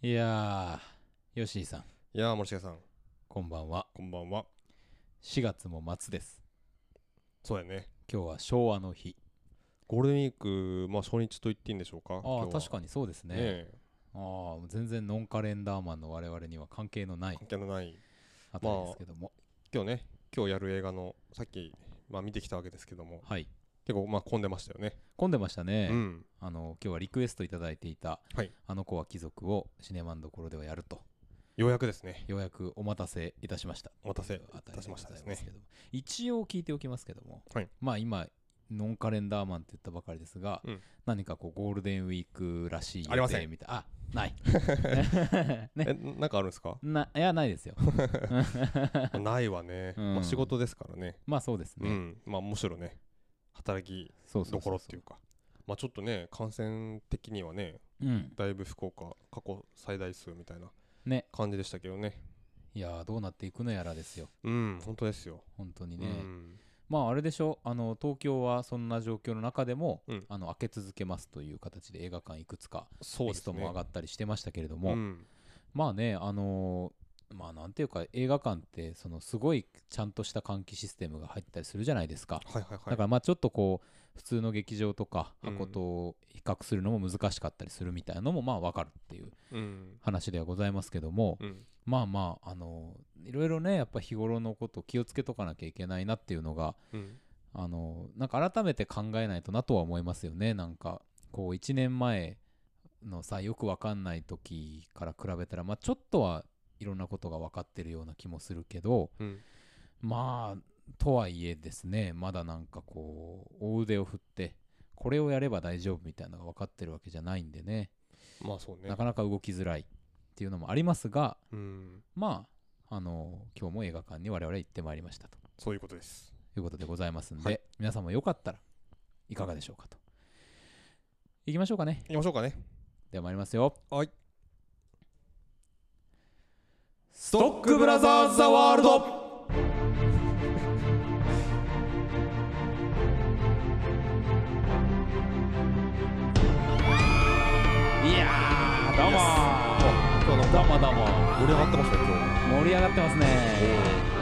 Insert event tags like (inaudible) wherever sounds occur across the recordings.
いやー、吉井さん、いやー森重さんこんばんは。こんばんは4月も末です。そうやね今日は昭和の日。ゴールデンウィークまあ初日と言っていいんでしょうかああ、確かにそうですね。にねああ、全然ノンカレンダーマンの我々には関係のない関係のないあたりですけども。今日ね今日やる映画のさっきまあ見てきたわけですけどもはい。結構まあ混んでましたよね。混んでましたね。うん。あの今日はリクエストいただいていた、はい。あの子は貴族をシネマンどころではやると、ようやくですね。ようやくお待たせいたしました。お待たせいあたしましたですね。一応聞いておきますけども、はい。まあ今ノンカレンダーマンって言ったばかりですが、うん。何かこうゴールデンウィークらしいありません予定みたいあない。(laughs) えねなんかあるんですか？ないやないですよ。(laughs) ないわね。うん。まあ仕事ですからね。まあそうですね、うん。まあむしろね働きどころっていうか。まあちょっとね感染的にはねうん。だいぶ福岡過去最大数みたいなね。感じでしたけどね。いやーどうなっていくのやらですよ。うん本当ですよ。本当にね、うん。まああれでしょ？あの東京はそんな状況の中でも、うん。あの開け続けますという形で映画館いくつかリストも上がったりしてましたけれども、うん。まあねあのーまあなんていうか映画館ってそのすごいちゃんとした換気システムが入ったりするじゃないですか、はいはいはい。だからまあちょっとこう普通の劇場とかうん箱と比較するのも難しかったりするみたいなのもまあ分かるっていううん。話ではございますけども、うん。まあまああのいろいろねやっぱ日頃のこと気をつけとかなきゃいけないなっていうのがうん。あのなんか改めて考えないとなとは思いますよね。なんかこう1年前のさよくわかんない時から比べたらまあちょっとはいろんなことが分かってるような気もするけどうん。まあとはいえですねまだなんかこう大腕を振ってこれをやれば大丈夫みたいなのが分かってるわけじゃないんでね。まあそうね。なかなか動きづらい。っていうのもありますがうん。まああの今日も映画館に我々行ってまいりましたと。そういうことです。ということでございますんで、はい。皆さんもよかったらいかがでしょうかと。いきましょうかね。行きましょうかね。では参りますよ。はいストックブラザーズ・ザ・ワールド。いやー、どうもどうもどうも。盛り上がってましたよ今盛り上がってますね。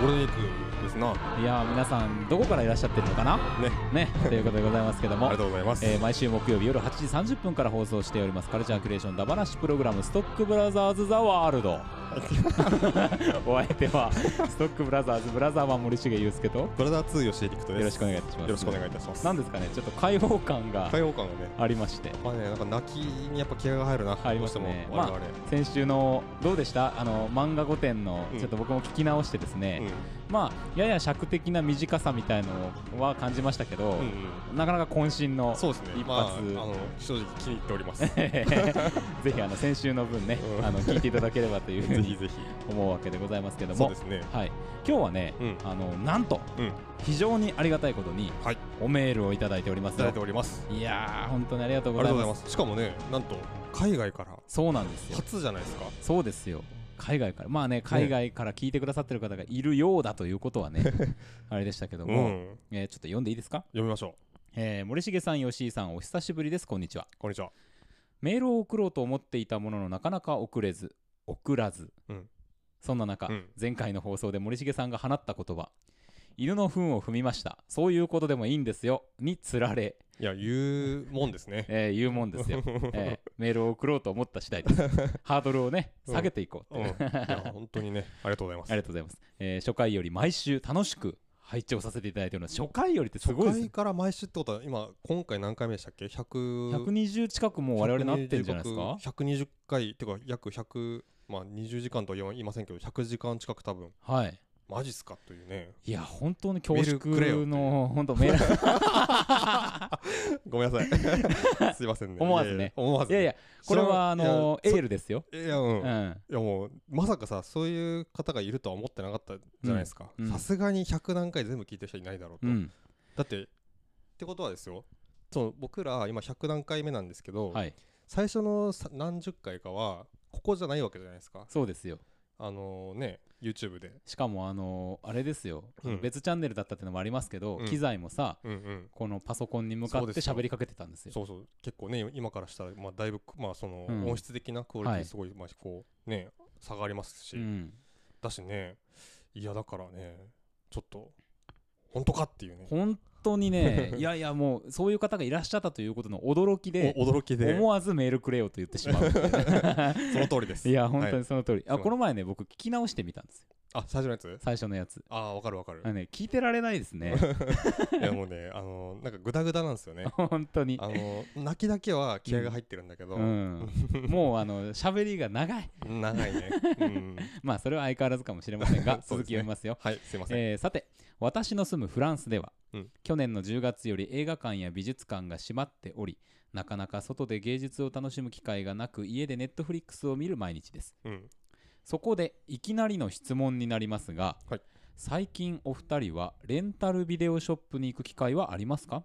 ールデンウィークですな。ねいやー、皆さん、どこからいらっしゃってるのかな？ね、ということでございますけども。(laughs) ありが。とうございます。えー毎週木曜日夜8時30分から放送しております。カルチャークリエーションダバナシプログラムストックブラザーズ・ザ・ワールド (laughs) お相手はストックブラザーズブラザーマン森重祐介とよブラザー2吉江陸斗です。ろしくお願いいたします。よろしくお願いいたします。なんですかねちょっと開放感が開放感がね。ありまして。まあねなんか泣きにやっぱ気合が入るな入りますね。どうしても我々。先週のどうでした？あの漫画御殿のうん。ちょっと僕も聞き直してですね、まあやや尺的な短さみたいのは感じましたけど、うんうん。うんなかなか渾身のそうですね。一まああ発の正直気に入っております。ぜ (laughs) ぜひあの先週の分ね、うん。あの聞いていただければというふうにひ。ぜひ思うわけでございますけども。ね。はい、今日はね、うん。あのなんとうん。非常にありがたいことにはい。いおメールをいただいております。よただいております。いやー本当にありがとうございます。しかもねなんと海外から。そうなんですよ。初じゃないですか？そうですよ。海外から。まあね海外から聞いてくださってる方がいるようだということはね (laughs) あれでしたけどうも、ん。えーちょっと読んでいいですか、読みましょえー森重さん吉井さんお久しぶりです。こんにちは。うこんにちは。メールを送ろうと思っていたもののなかなか送れず送らず、うん。そんな中、うん。前回の放送で森重さんが放った言葉。犬の糞を踏みました。そういうことでもいいんですよ。につられ、いや言うもんですね。(laughs) えー言うもんですよ、えーメールを送ろうと思った次第です。(laughs) ハードルをねうん。下げていこううん。いや本当にねありがとうございます。ありがとうございます、えー初回より毎週楽しく拝聴させていただいております。初回よりってすごいですね。初回から毎週ってことは今今回何回目でしたっけ？100 120近くもう我々なってんじゃないですか？120回っていうか約100まあ20時間とは言いませんけど100時間近く多分はい。マジっすか？というね。いや本当に恐縮の本当メール。(laughs) ごめんなさい。(laughs) すいませんね。思わずね。思わずいやいやこれはあのエールですよ。いやうん、いうん。やもうまさかさそういう方がいるとは思ってなかったじゃないですか。さすがに100何回全部聞いてる人いないだろうと、うん。だってってことはですよ。そう僕ら今100何回目なんですけど、はい。最初のさ何十回かはここじゃないわけじゃないですか。そうですよ。あのね YouTube で。しかもあのあれですよ、うん。別チャンネルだったっていうのもありますけど、うん。機材もさうんうん。このパソコンに向かって喋りかけてたんですよ。そうそう。結構ね今からしたらまあだいぶまあそのうん。音質的なクオリテはい。ィすごいまあこうね差がありますし、うん。だしね。いやだからねちょっと本当かっていうね。本当にね (laughs) いやいやもうそういう方がいらっしゃったということの驚きでお驚きで。思わずメールくれよと言ってしまう。(laughs) その通りです。いや本当はい。にその通り、そう。あこの前ね僕聞き直してみたんですよ。あ最初のやつ？最初のやつ。ああわかるわかる。あのね聞いてられないですね。(laughs) いやもうねあのなんかグダグダなんですよね。本当に。あの泣きだけは気合が入ってるんだけど、うん、もうあの喋りが長い。長いね、うん、まあそれは相変わらずかもしれませんがね。続き読みますよ。はいすいません、えーさて私の住むフランスでは、うん。去年の10月より映画館や美術館が閉まっておりなかなか外で芸術を楽しむ機会がなく家でネットフリックスを見る毎日です。うん、そこでいきなりの質問になりますが、はい。最近お二人はレンタルビデオショップに行く機会はありますか、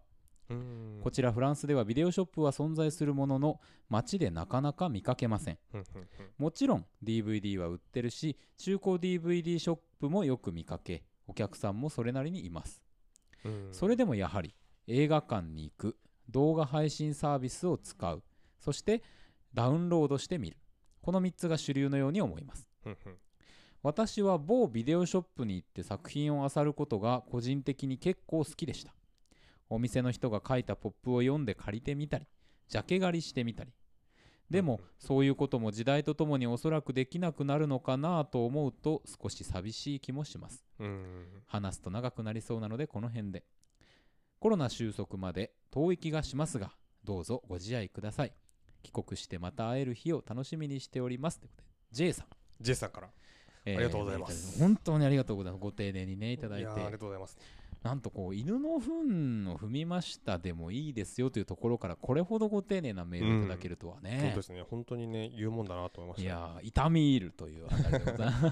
うん。こちらフランスではビデオショップは存在するものの街でなかなか見かけません。もちろん DVD は売ってるし中古 DVD ショップもよく見かけお客さんもそれなりにいます。うん。それでもやはり映画館に行く動画配信サービスを使うそしてダウンロードしてみる。この3つが主流のように思います。私は某ビデオショップに行って作品を漁ることが個人的に結構好きでした。お店の人が書いたポップを読んで借りてみたりジャケ狩りしてみたり。でもうんそういうことも時代とともにおそらくできなくなるのかなと思うと少し寂しい気もします。うん話すと長くなりそうなのでこの辺で。コロナ収束まで遠い気がしますがどうぞご自愛ください。帰国してまた会える日を楽しみにしております。ということで J さん、J さんから。えありがとうございます。本当にありがとうございます。ご丁寧にねいただいて。ありがとうございます。なんとこう犬の糞を踏みましたでもいいですよというところからこれほどご丁寧なメールをいただけるとはそうねで、すね。本当にね言うもんだなと思いました。いやー痛み入るというあたりでございま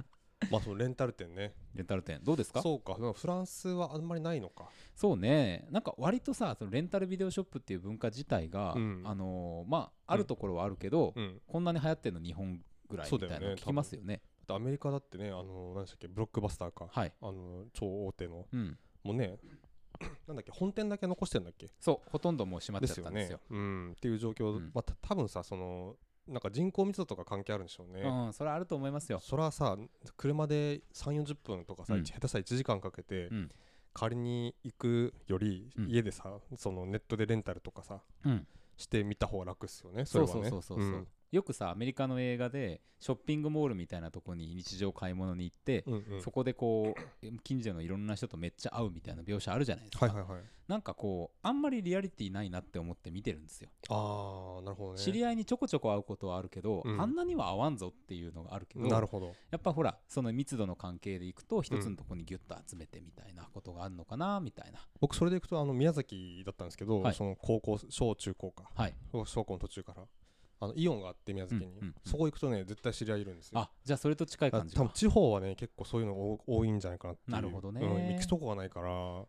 す (laughs) まあそのレンタル店ね。レンタル店。どうですか？そうか。フランスはあんまりないのか。そうね。なんか割とさそのレンタルビデオショップっていう文化自体が、うん。あのーまああるところはあるけど、うん。こんなに流行ってるの日本ぐらいみたいなの聞きますよね。アメリカだってねあの何でしたっけ？ブロックバスターか。はい。あの超大手の。うん。もうね (clears throat) なんだっけ？本店だけ残してんだっけ？そう。ほとんどもう閉まっちゃったんですよ。うん。っていう状況、うん。まあた多分さそのなんか人口密度とか関係あるんでしょうね、うんそれはあると思いますよ。それはさ車で3 4 0分とかさ、うん。下手したら1時間かけてうん。借りに行くより、うん。家でさそのネットでレンタルとかさうん。してみた方が楽っすよねそそうそうれはねそうそう。そう、んよくさアメリカの映画でショッピングモールみたいなとこに日常買い物に行って、うんうん。そこでこう近所のいろんな人とめっちゃ会うみたいな描写あるじゃないですか、はいはいはい。なんかこうあんまりリアリティないなって思って見てるんですよ。ああなるほどね。知り合いにちょこちょこ会うことはあるけど、うん。あんなには会わんぞっていうのがあるけどなるほど。やっぱほらその密度の関係でいくと一つのとこにギュッと集めてみたいなことがあるのかなみたいな、僕それでいくとあの宮崎だったんですけど、はい。その高校小中高か。はい。小校の途中からあのイオンがあって宮崎に、うんうんうん。そこ行くとね絶対知り合いいるんですよ。あじゃあそれと近いだ感じか。多分地方はね結構そういうの多多いんじゃないかなっていう。なるほどね。うん、行くとこがないからっ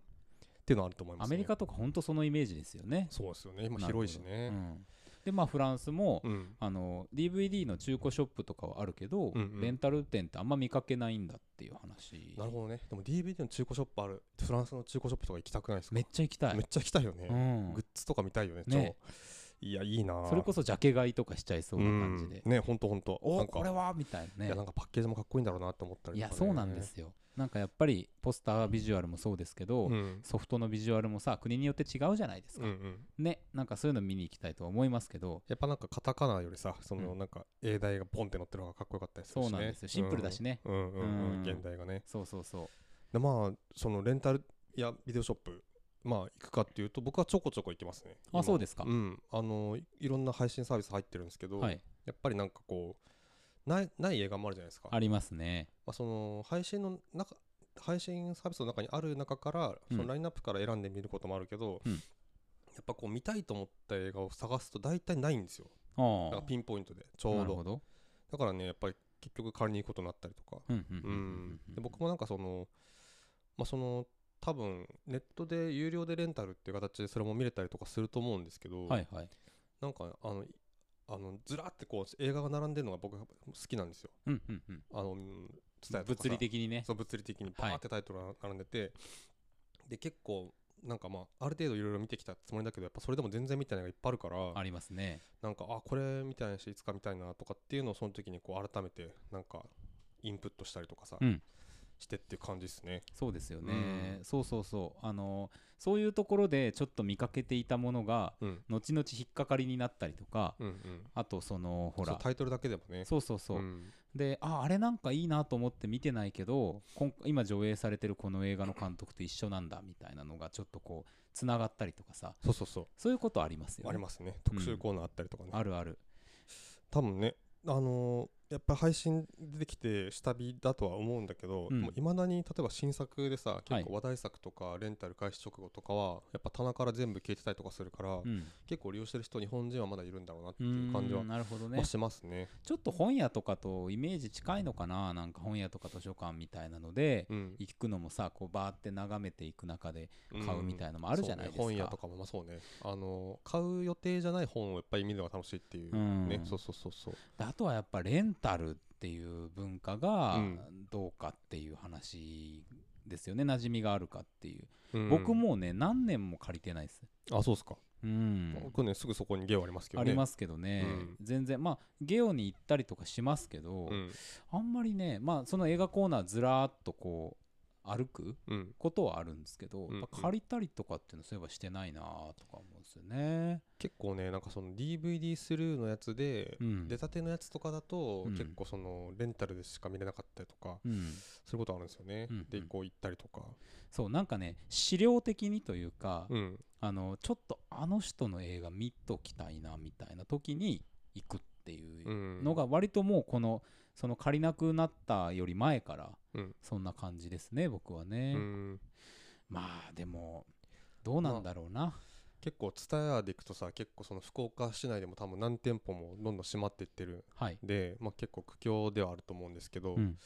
ていうのはあると思います、ね、アメリカとかほんとそのイメージですよね。そうですよね。今広いしね。うん。でまあフランスも、うん。あの DVD の中古ショップとかはあるけど、うんうん。レンタル店ってあんま見かけないんだっていう話。なるほどね。でも DVD の中古ショップあるフランスの中古ショップとか行きたくないですか？めっちゃ行きたい。めっちゃ行きたいよね、うん。グッズとか見たいよねね。超いやいいな。それこそジャケ買いとかしちゃいそうな感じで、うん。ねほんとほんと。おこれは？みたいないねやなんかパッケージもかっこいいんだろうなって思ったりいやそうなんですよ。なんかやっぱりポスタービジュアルもそうですけど、うん。ソフトのビジュアルもさ国によって違うじゃないですか、うんうん。ねなんかそういうの見に行きたいとは思いますけど。やっぱなんかカタカナよりさそのうんなんか英題がポンって載ってるのがかっこよかったりするしね。そうなんですよ。シンプルだしね、うん。うんうんうん。うん。現代がね。そうそうそう。でまあそのレンタルやビデオショップまあ行くかっていうと僕はちょこちょこ行きますね。今。あそうですか。うん。あのいいろんな配信サービス入ってるんですけど、はい。やっぱりなんかこうないない映画もあるじゃないですか。ありますね。まあ、その配信の中配信サービスの中にある中から、うん。そのラインナップから選んでみることもあるけど、うん。やっぱこう見たいと思った映画を探すと大体ないんですよ。あなんかあピンポイントでちょうど。だからねやっぱり結局借りに行くことになったりとか、僕もなんかそのまあその多分ネットで有料でレンタルっていう形でそれも見れたりとかすると思うんですけど、はいはい。なんかあのあのずらってこう映画が並んでるのが僕好きなんですよ。うんうんうん。あの物理的にね。そう物理的にバーってタイトルが並んでて、で結構なんかまあある程度いろいろ見てきたつもりだけどやっぱそれでも全然見てないのがいっぱいあるからありますね。なんかあこれみたいなしいつか見たいなとかっていうのをその時にこう改めてなんかインプットしたりとかさ、うんしてって感じですね。そうですよね、そうそうそう。あのそういうところでちょっと見かけていたものがうん。後々引っかかりになったりとかうんうん。あとそのほら。タイトルだけでもね。そうそうそう、ん。でああれなんかいいなと思って見てないけど今上映されてるこの映画の監督と一緒なんだみたいなのがちょっとこうつながったりとかさ。そうそうそう。そういうことありますよね。ありますね。特集コーナーあったりとかね、あるある。多分ねあのーやっぱ配信出てきて下火だとは思うんだけどうん。いま、未だに例えば新作でさはい。結構話題作とかレンタル開始直後とかはやっぱ棚から全部消えてたりとかするから、うん。結構利用してる人日本人はまだいるんだろうなってういう感じはなるほどね。まあしますね。ちょっと本屋とかとイメージ近いのかななんか本屋とか図書館みたいなのでうん。行くのもさこうバーって眺めていく中で買うみたいなのもああるじゃないですか、本屋とかもまあそうね。あの買う予定じゃない本をやっぱり見るのが楽しいっていううん。ね、そうそうそうそう。であとはやっぱレンタルっていう文化がうん。どうかっていう話ですよね。馴染みがあるかっていう、うん。僕もうね何年も借りてないです。あそうですか、うん。僕ねすぐそこにゲオありますけどね。ありますけどね、うん。全然まあゲオに行ったりとかしますけど、うん。あんまりねまあその映画コーナーずらーっとこう歩くうん。ことはあるんですけど、うん借りたりとかっていうのそういえばしてないなとか思うんですよね。結構ねなんかその DVD スルーのやつで、うん。出たてのやつとかだと、うん。結構そのレンタルでしか見れなかったりとかうん、そういうことあるんですよね、うんうん。でこう行ったりとか。そうなんかね資料的にというか、うん。あのちょっとあの人の映画見ときたいなみたいな時に行くっていううん。のが割ともうこのその借りなくなったより前からうん。そんな感じですね僕はね、うん。まあでもどうなんだろうな、結構ツタヤで行くとさ結構その福岡市内でも多分何店舗もどんどん閉まっていってるはい、まあ、結構苦境ではあると思うんですけど、うん、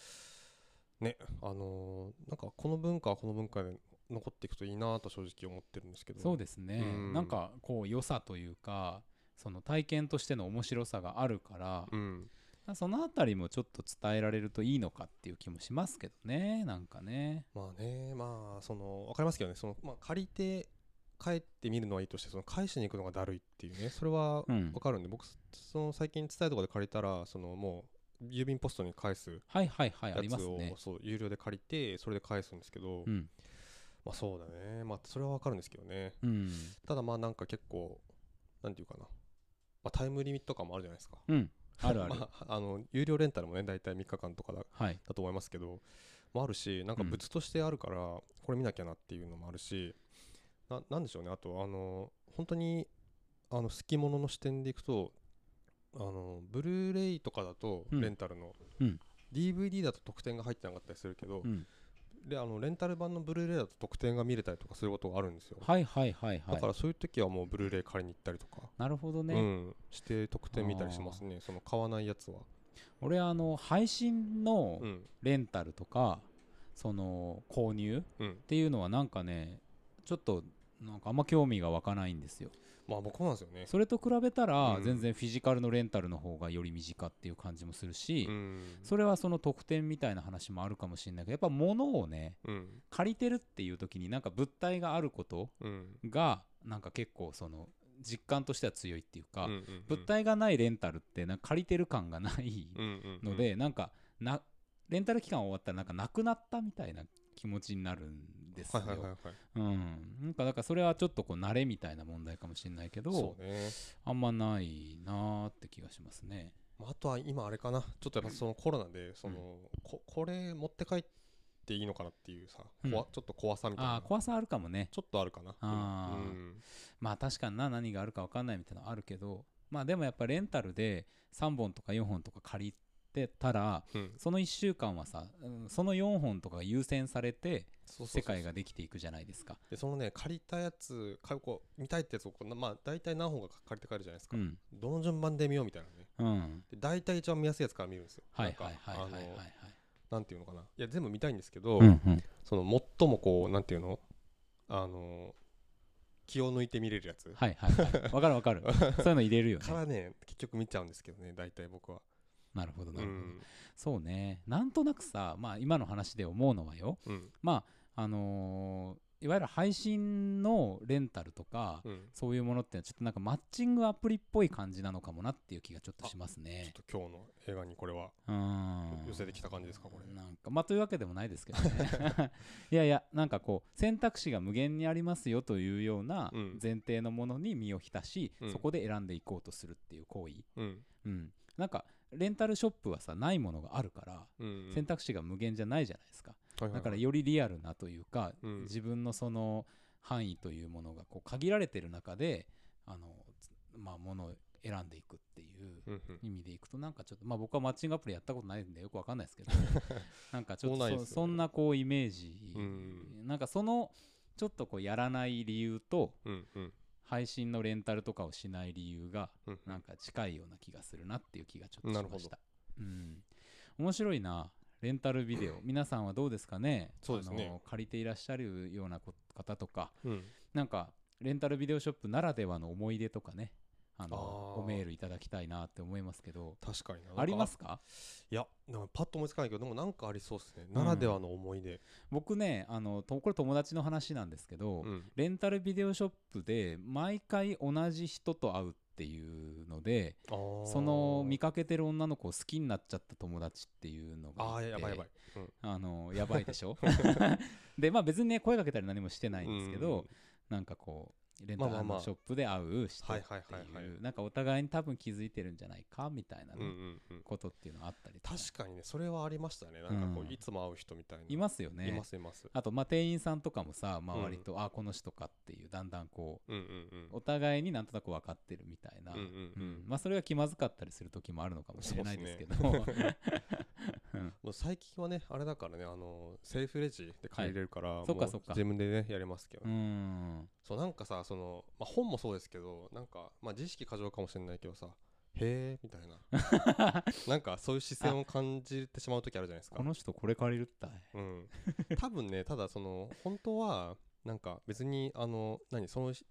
ねあのーなんかこの文化はこの文化で残っていくといいなと正直思ってるんですけど。そうですね、うん。なんかこう良さというかその体験としての面白さがあるから、うんそのあたりもちょっと伝えられるといいのかっていう気もしますけどね。なんかね。まあね。まあその分かりますけどね。その、まあ、借りて帰ってみるのはいいとしてその返しに行くのがだるいっていうね。それはうん。分かるんで、僕その最近伝えとかで借りたらそのもう郵便ポストに返すはいはいはい。あやつを、りますね。そう有料で借りてそれで返すんですけど、うん。まあそうだね。まあそれは分かるんですけどね。うん。ただまあなんか結構なんていうかな、まあ、タイムリミット感もあるじゃないですか。うんあるある、(laughs) まあ、あの有料レンタルもね大体3日間とかだはい。だと思いますけどもあるしなんかうん。物としてあるからこれ見なきゃなっていうのもあるし、ななんでしょうね。あとあの本当にあの好き者の視点でいくとあのブルーレイとかだとうん。レンタルの、うん。DVD だと特典が入ってなかったりするけど、うんであのレンタル版のブルーレイだと特典が見れたりとかすることがあるんですよ、はいはいはいはい。だからそういう時はもうブルーレイ借りに行ったりとか、なるほどね、うん、して特典見たりしますね。その買わないやつは、俺あの配信のうん。レンタルとか、その購入うん。っていうのはなんかねちょっとなんかあんま興味が湧かないんですよまあ僕もなんですよね。それと比べたらうん。全然フィジカルのレンタルの方がより身近っていう感じもするし、うん。それはその特典みたいな話もあるかもしれない。けどやっぱ物をねうん。借りてるっていう時になんか物体があることうん。がなんか結構その実感としては強いっていうか、物体がないレンタルってなんか借りてる感がないので、なんかなレンタル期間終わったらなんかなくなったみたいな気持ちになるんですよ。なんかだからそれはちょっとこう慣れみたいな問題かもしれないけどね。あんまないなーって気がしますね。まああとは今あれかな。ちょっとやっぱそのコロナでそのここれ持って帰っていいのかなっていうさうん。怖ちょっと怖さみたいな。ああ怖さあるかもね。ちょっとあるかな。あー。うん。まあ確かにな何があるか分かんないみたいなのあるけどまあでもやっぱレンタルで3本とか4本とか借りてたらうん。その1週間はさ、うんその4本とかが優先されて世界ができていくじゃないですか。でそのね借りたやつかこう見たいってやつをまあ大体何本か借りて帰るじゃないですか。うん。どの順番で見ようみたいなね。うん。で大体一番見やすいやつから見るんですよ。はいなんかはいはいはいはい。はい。なんていうのかな。いや全部見たいんですけど、うんうん。その最もこうなんていうの？あの気を抜いて見れるやつ。はいはいはい。わかるわかる。そういうの入れるよね。からね結局見ちゃうんですけどね大体僕はなるほどなるほど、うん。そうね。なんとなくさまあ今の話で思うのはよ。うん。まああのーいわゆる配信のレンタルとか、うん。そういうものってちょっとなんかマッチングアプリっぽい感じなのかもなっていう気がちょっとしますちょねっと今日の映画にこれはうん。寄せてきた感じですかこれ。なんかまあというわけでもないですけどね。(laughs) いやいやなんかこう選択肢が無限にありますよというようなうん。前提のものに身を浸し、うん。そこで選んでいこうとするっていう行為、うん。うん、なんかレンタルショップはさないものがあるから、うん選択肢が無限じゃないじゃないですか、はいはいはい。だからよりリアルなというか、うん。自分のその範囲というものがこう限られてる中であの、つまあ、ものを選んでいくっていううんうん。意味でいくとなんかちょっとまあ僕はマッチングアプリやったことないんでよくわかんないですけど (laughs) なんかちょっとそ,、そんなこうイメージ、うん。なんかそのちょっとこうやらない理由とうんうん配信のレンタルとかをしない理由がうんなんか近いような気がするなっていう気がちょっとしました。うん、面白いな。レンタルビデオ。(clears throat) 皆さんはどうですかね？そうですね。あの借りていらっしゃるようなこ方とか。うん。なんかレンタルビデオショップならではの思い出とかねあのおメールいただきたいなって思いますけど。確かにな。ありますか？いやなんかパッと思いつかないけどでもなんかありそうですね。ならではの思い出。僕ねあのとこれ友達の話なんですけど、うん。レンタルビデオショップで毎回同じ人と会うっていうのでその見かけてる女の子を好きになっちゃった友達っていうのがあやばいやばい。うん。あのやばいでしょ？(laughs) でまあ別にね声かけたり何もしてないんですけど、なんかこうレンタルショップで会う人ってはいはいはいはい。いうなんかお互いに多分気づいてるんじゃないかみたいなことっていうのがあったりとか。確かにねそれはありましたね。なんかこうん。ういつも会う人みたいな。いますよね。いますいます。あとまあ店員さんとかもさ、まあ、割と、あこの人かっていうだんだんこううんうんうん。お互いになんとなく分かってるみたいな、うんうんうんうん。まあそれが気まずかったりする時もあるのかもしれないですけど。そう (laughs) (laughs) もう最近はねあれだからねあのセーフレジで借りれるから、もそっかそっか。自分でねやれますけどうね、んそうなんかさその、まあ、本もそうですけどなんか、まあ、自意識過剰かもしれないけどさへえみたいな。(laughs) なんかそういう視線を感じてしまう時あるじゃないですか。この人これ借りるったい。うん、多分ねただその本当はなんか別にあの何その日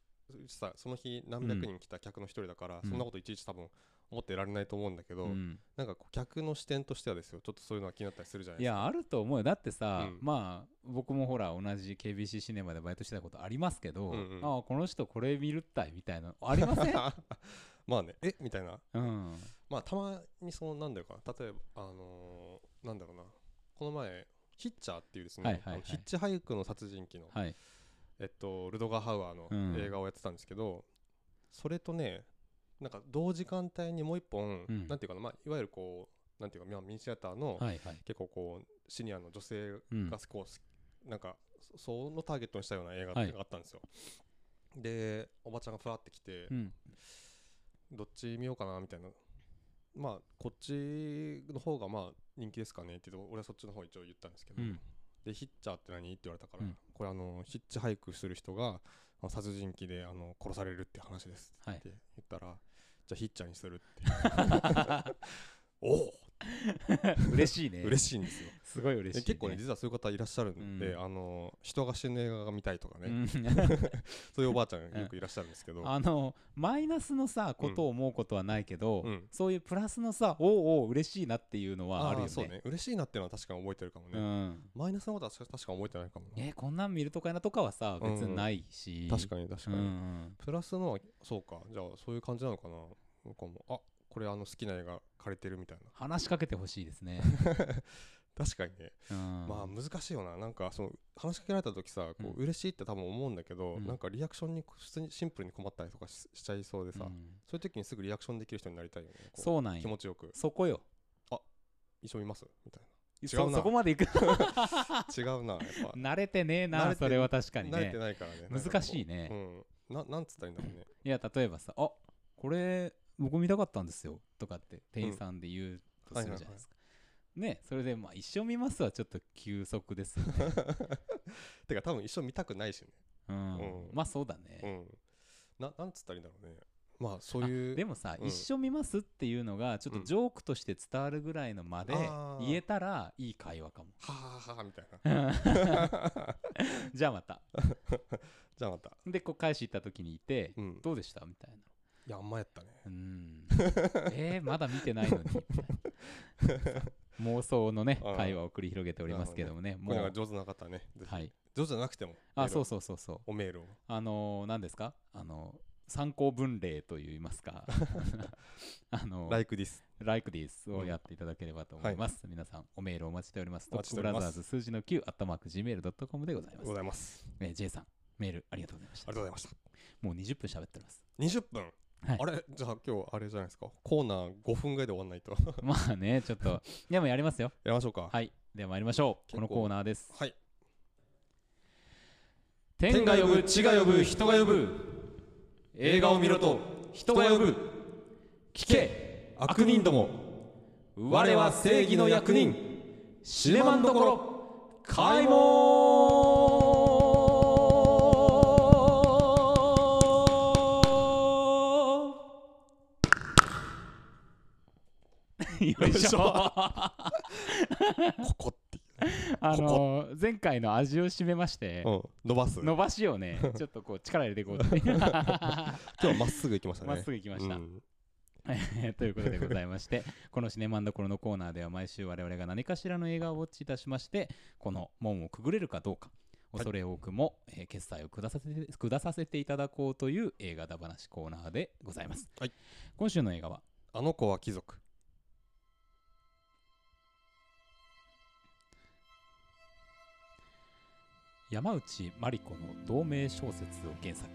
さその日何百人来た客の一人だから、うん。そんなこといちいち多分思ってられないと思うんだけど、うん。なんかこう客の視点としてはですよちょっとそういうのは気になったりするじゃないいですか。やあると思うよ。だってさ、うん。まあ僕もほら同じ KBC シネマでバイトしてたことありますけど、うんうん。ああこの人これ見るったいみたいなのありません？(laughs) まあね。え？みたいな。うん。まあたまにそのなんだろうか。な例えばあのーなんだろうな。この前ヒッチャーっていうですね、はいはいはい。ヒッチハイクの殺人鬼の、はい。えっと、ルドガー・ハウアーのうん。映画をやってたんですけど、それとねなんか同時間帯にもう一本、うん。なんていうかな、まあ、いわゆるこうなんていうかまあミニシアターの、はいはい。結構こうシニアの女性うん。がこう、なんかそそのターゲットにしたような映画があったんですよ、でおばちゃんがふらってきて、うん。どっち見ようかなみたいな。まあこっちの方がまあ人気ですかねって言うと俺はそっちの方一応言ったんですけど、うん。でヒッチャーって何って言われたから、うん。これあのヒッチハイクする人が殺人鬼であの殺されるって話ですはい。って言ったら、じゃあヒッチャーにするって (laughs) おお (laughs) 嬉しいね。嬉しいんですよ。すごい嬉しい、で結構ね実はそういう方いらっしゃるんで、うん。あの人が死ぬ映画が見たいとかね、うん。(laughs) そういうおばあちゃんが (laughs) よくいらっしゃるんですけど、あのマイナスのさことを思うことはないけど、うん。そういうプラスのさおうおう嬉しいなっていうのはあるよね。ーそうね。嬉しいなっていうのは確かに覚えてるかもね、うん。マイナスのことは確か覚えてないかもな。えこんなん見るとかいなとかはさ別にないし、確かに確かに、うんうん。プラスのはそうか。じゃあそういう感じなのかな。なんかも。うあこれあの好きな映画借りてるみたいな。話しかけてほしいですね、(laughs) 確かにね、うん、まあ難しいよな。なんかその話しかけられた時さこう嬉しいって多分思うんだけど、うん。なんかリアクションに普通にシンプルに困ったりとかししちゃいそうでさ、うん。そういう時にすぐリアクションできる人になりたいよね。そうなんよ。気持ちよく。そこよ。一緒見ます？みたいそ違うな。そこまでいく？な (laughs) 違うなやっぱ。慣れてねえなそれは確かに慣れてねないからね。難しいね。うん。ななんつったらいいんだろうね。いや例えばさ「あこれ僕見たかったんですよ」とかって店員さんで言うとするじゃないですか、ねそれでまあ一生見ますはちょっと急速ですよね。(laughs) てか多分一緒見たくないしね。うん、うん。まあそうだね、うん。ななんつったらいいんだろうね。まあそういうでもさ、うん。一緒見ますっていうのがちょっとうん。ジョークとして伝わるぐらいのまで言えたらいい会話かも。ははははみたいな。(laughs) じゃあまた。(laughs) じゃあまた。でこう返し行った時にいて、うん。どうでした？みたいないやあんまやったね。うん。えー、まだ見てないのに。妄想のね会話を繰り広げておりますけどもね。こもう。上手な方はねはい。上手じゃなくても。あそううそうそうそう。おメールを。あのー、何ですか？あのー参考文例といいますか。(laughs) あのー Like this Like this をやっていただければと思います。皆さん、おメールお待ちしております。トップブラザーズ数字の9、アットマーク Gmail.com でございます。ご。ざいます。えー J さん、メールありがとうございました。ありがとう。ございました。もう20分喋ってます。20分？はいあれ？じゃあ今日あれじゃないですかコーナー5分ぐらいで終わんないと (laughs) まあね、ちょっと、でもやりますよ。やりましょうかはい。では参りましょう。このコーナーです。はい天が呼ぶ、地が呼ぶ、人が呼ぶ。映画を見ろと、人が呼ぶ。聞け、悪人ども。我は正義の役人。シネマンどころ、開門よいしょ。ここっていあのー前回の味を占めまして、う、うん、伸ばす。今伸ばしをね (laughs) ちょっとこう力入れていこうって。(laughs) 日はまっすぐ行きましたね。まっすぐ行きました。うん。(laughs) ということでございましてこのシネマンどころのコーナーでは毎週我々が何かしらの映画をウォッチいたしましてこの門をくぐれるかどうか恐れ多くも、えー決済を下させて下させていただこうという映画だ話コーナーでございます、はい。今週の映画は？あの子は貴族山内真理子の同名小説を原作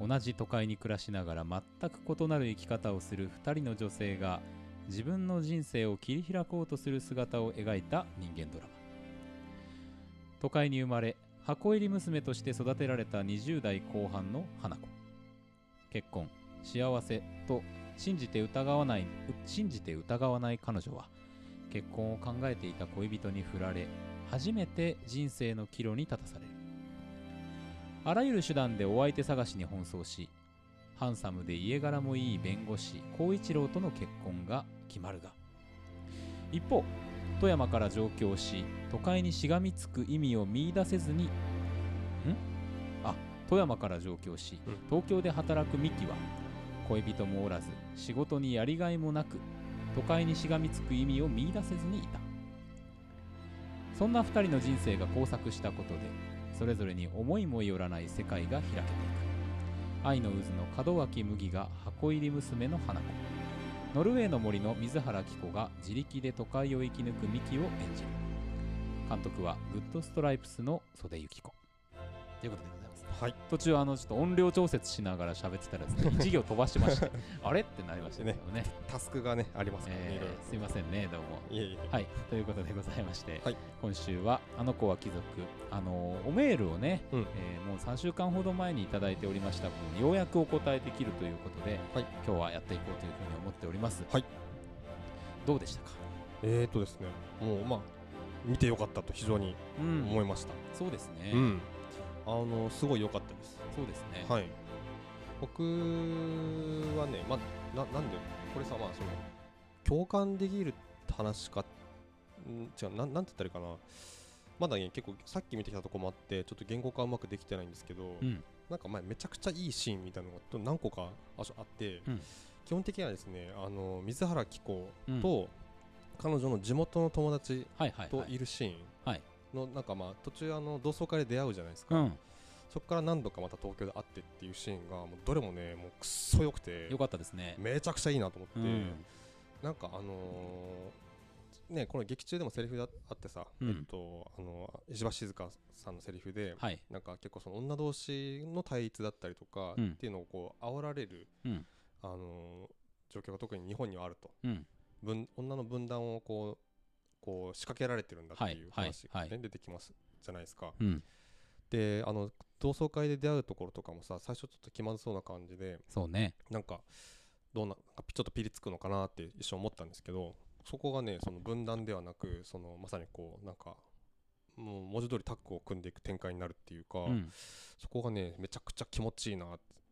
に。同じ都会に暮らしながら全く異なる生き方をする2人の女性が自分の人生を切り開こうとする姿を描いた人間ドラマ。都会に生まれ箱入り娘として育てられた20代後半の花子。結婚幸せと信じて疑わない信じて疑わない彼女は結婚を考えていた恋人に振られ初めて人生の岐路に立たされる。あらゆる手段でお相手探しに奔走しハンサムで家柄もいい弁護士孝一郎との結婚が決まるが一方富山から上京し都会にしがみつく意味を見出せずにん？あ富山から上京しうん。東京で働くミキは恋人もおらず仕事にやりがいもなく都会にしがみつく意味を見出せずにいたそんな2人の人生が交錯したことでそれぞれに思いもよらない世界が開けていく。愛の渦の門脇麦が箱入り娘の花子。ノルウェーの森の水原希子が自力で都会を生き抜くミキを演じる。監督はグッドストライプスの岨手由紀子。ということではい。途中あのちょっと音量調節しながら喋ってたらですね (laughs) 一行飛ばしましてあれ？ってなりましたけどね。(laughs) タスクがねありますからね、えーすいませんねどうも。はい、ということでございまして、はい。今週は「あの子は貴族」あのーおメールをね、うん。えーもう3週間ほど前にいただいておりました分ようやくお答えできるということで、はい。今日はやっていこうというふうに思っております。はい。どうでしたか、えーとですねもうまあ見てよかったと非常にうん。思いました、そうですね、うんあのすごい良かったです。そうですね、はい。僕はねまあななんでこれさまあその共感できる話かん違うなんなんて言ったらいいかな。まだね結構さっき見てきたとこもあってちょっと言語化うまくできてないんですけど、うん。なんか前めちゃくちゃいいシーンみたいなのが何個かあって、うん。基本的にはですねあの水原希子うん。と彼女の地元の友達はいはい、とはい。いるシーン。はいのなんかまあ途中あの同窓会で出会うじゃないですか、うん、そこから何度かまた東京で会ってっていうシーンがもうどれもねもうくっそ良くて。よかったですね。めちゃくちゃいいなと思って、うん。なんかあのーねこの劇中でもセリフだあってさ、うん。えっとあの石橋静香さんのセリフで、はい、なんか結構その女同士の対立だったりとかうん。っていうのをこう煽られる、うん。あのー状況が特に日本にはあると。うん、分女の分断をこうこう仕掛けられてるんだっていうはい話が、ねはい出てきますじゃないですか。うん、であの同窓会で出会うところとかもさ最初ちょっと気まずそうな感じでそうね。なんかどうなちょっとピリつくのかなって一瞬思ったんですけどそこがねその分断ではなくそのまさにこうなんかもう文字通りタッグを組んでいく展開になるっていうか、うん、そこがねめちゃくちゃ気持ちいいな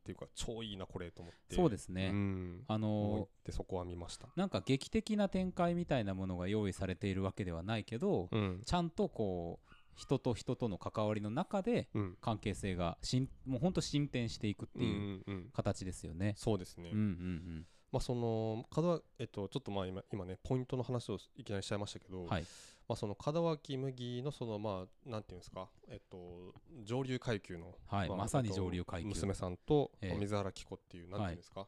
っていうか超いいなこれと思ってそうですね、うんあのってそこは見ましたなんか劇的な展開みたいなものが用意されているわけではないけど、うんちゃんとこう人と人との関わりの中で関係性がしんもうほんと進展していくってうんういうんうん形ですよね。そうですね、うんうんまあその門脇えっとちょっとまあ今今ねポイントの話をいきなりしちゃいましたけど、うん、はい。まあその門脇麦のそのまあなんていうんですかえっと上流階級のあはいまさにえっと上流階級。娘さんと、ええ。水原希子っていうなんていうんですか、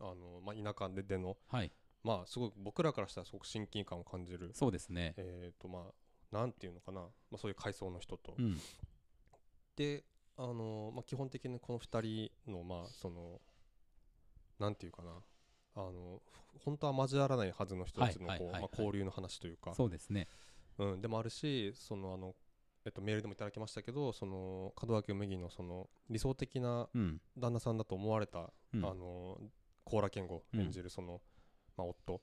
あのまあ田舎ででのはい。まあすごく僕らからしたらすごく親近感を感じるそうですね。えっとまあなんていうのかな、まあ、そういう階層の人と、うん。であのまあ基本的にこの2人のまあそのなんていうかなあの本当は交わらないはずの人たちの交流の話というか、そうですね。うん、でもあるしそのあの、えっと、メールでもいただきましたけどその門脇麦のその理想的なうん。旦那さんだと思われた、うん。あの高良健吾うん。演じるその、まあ、夫、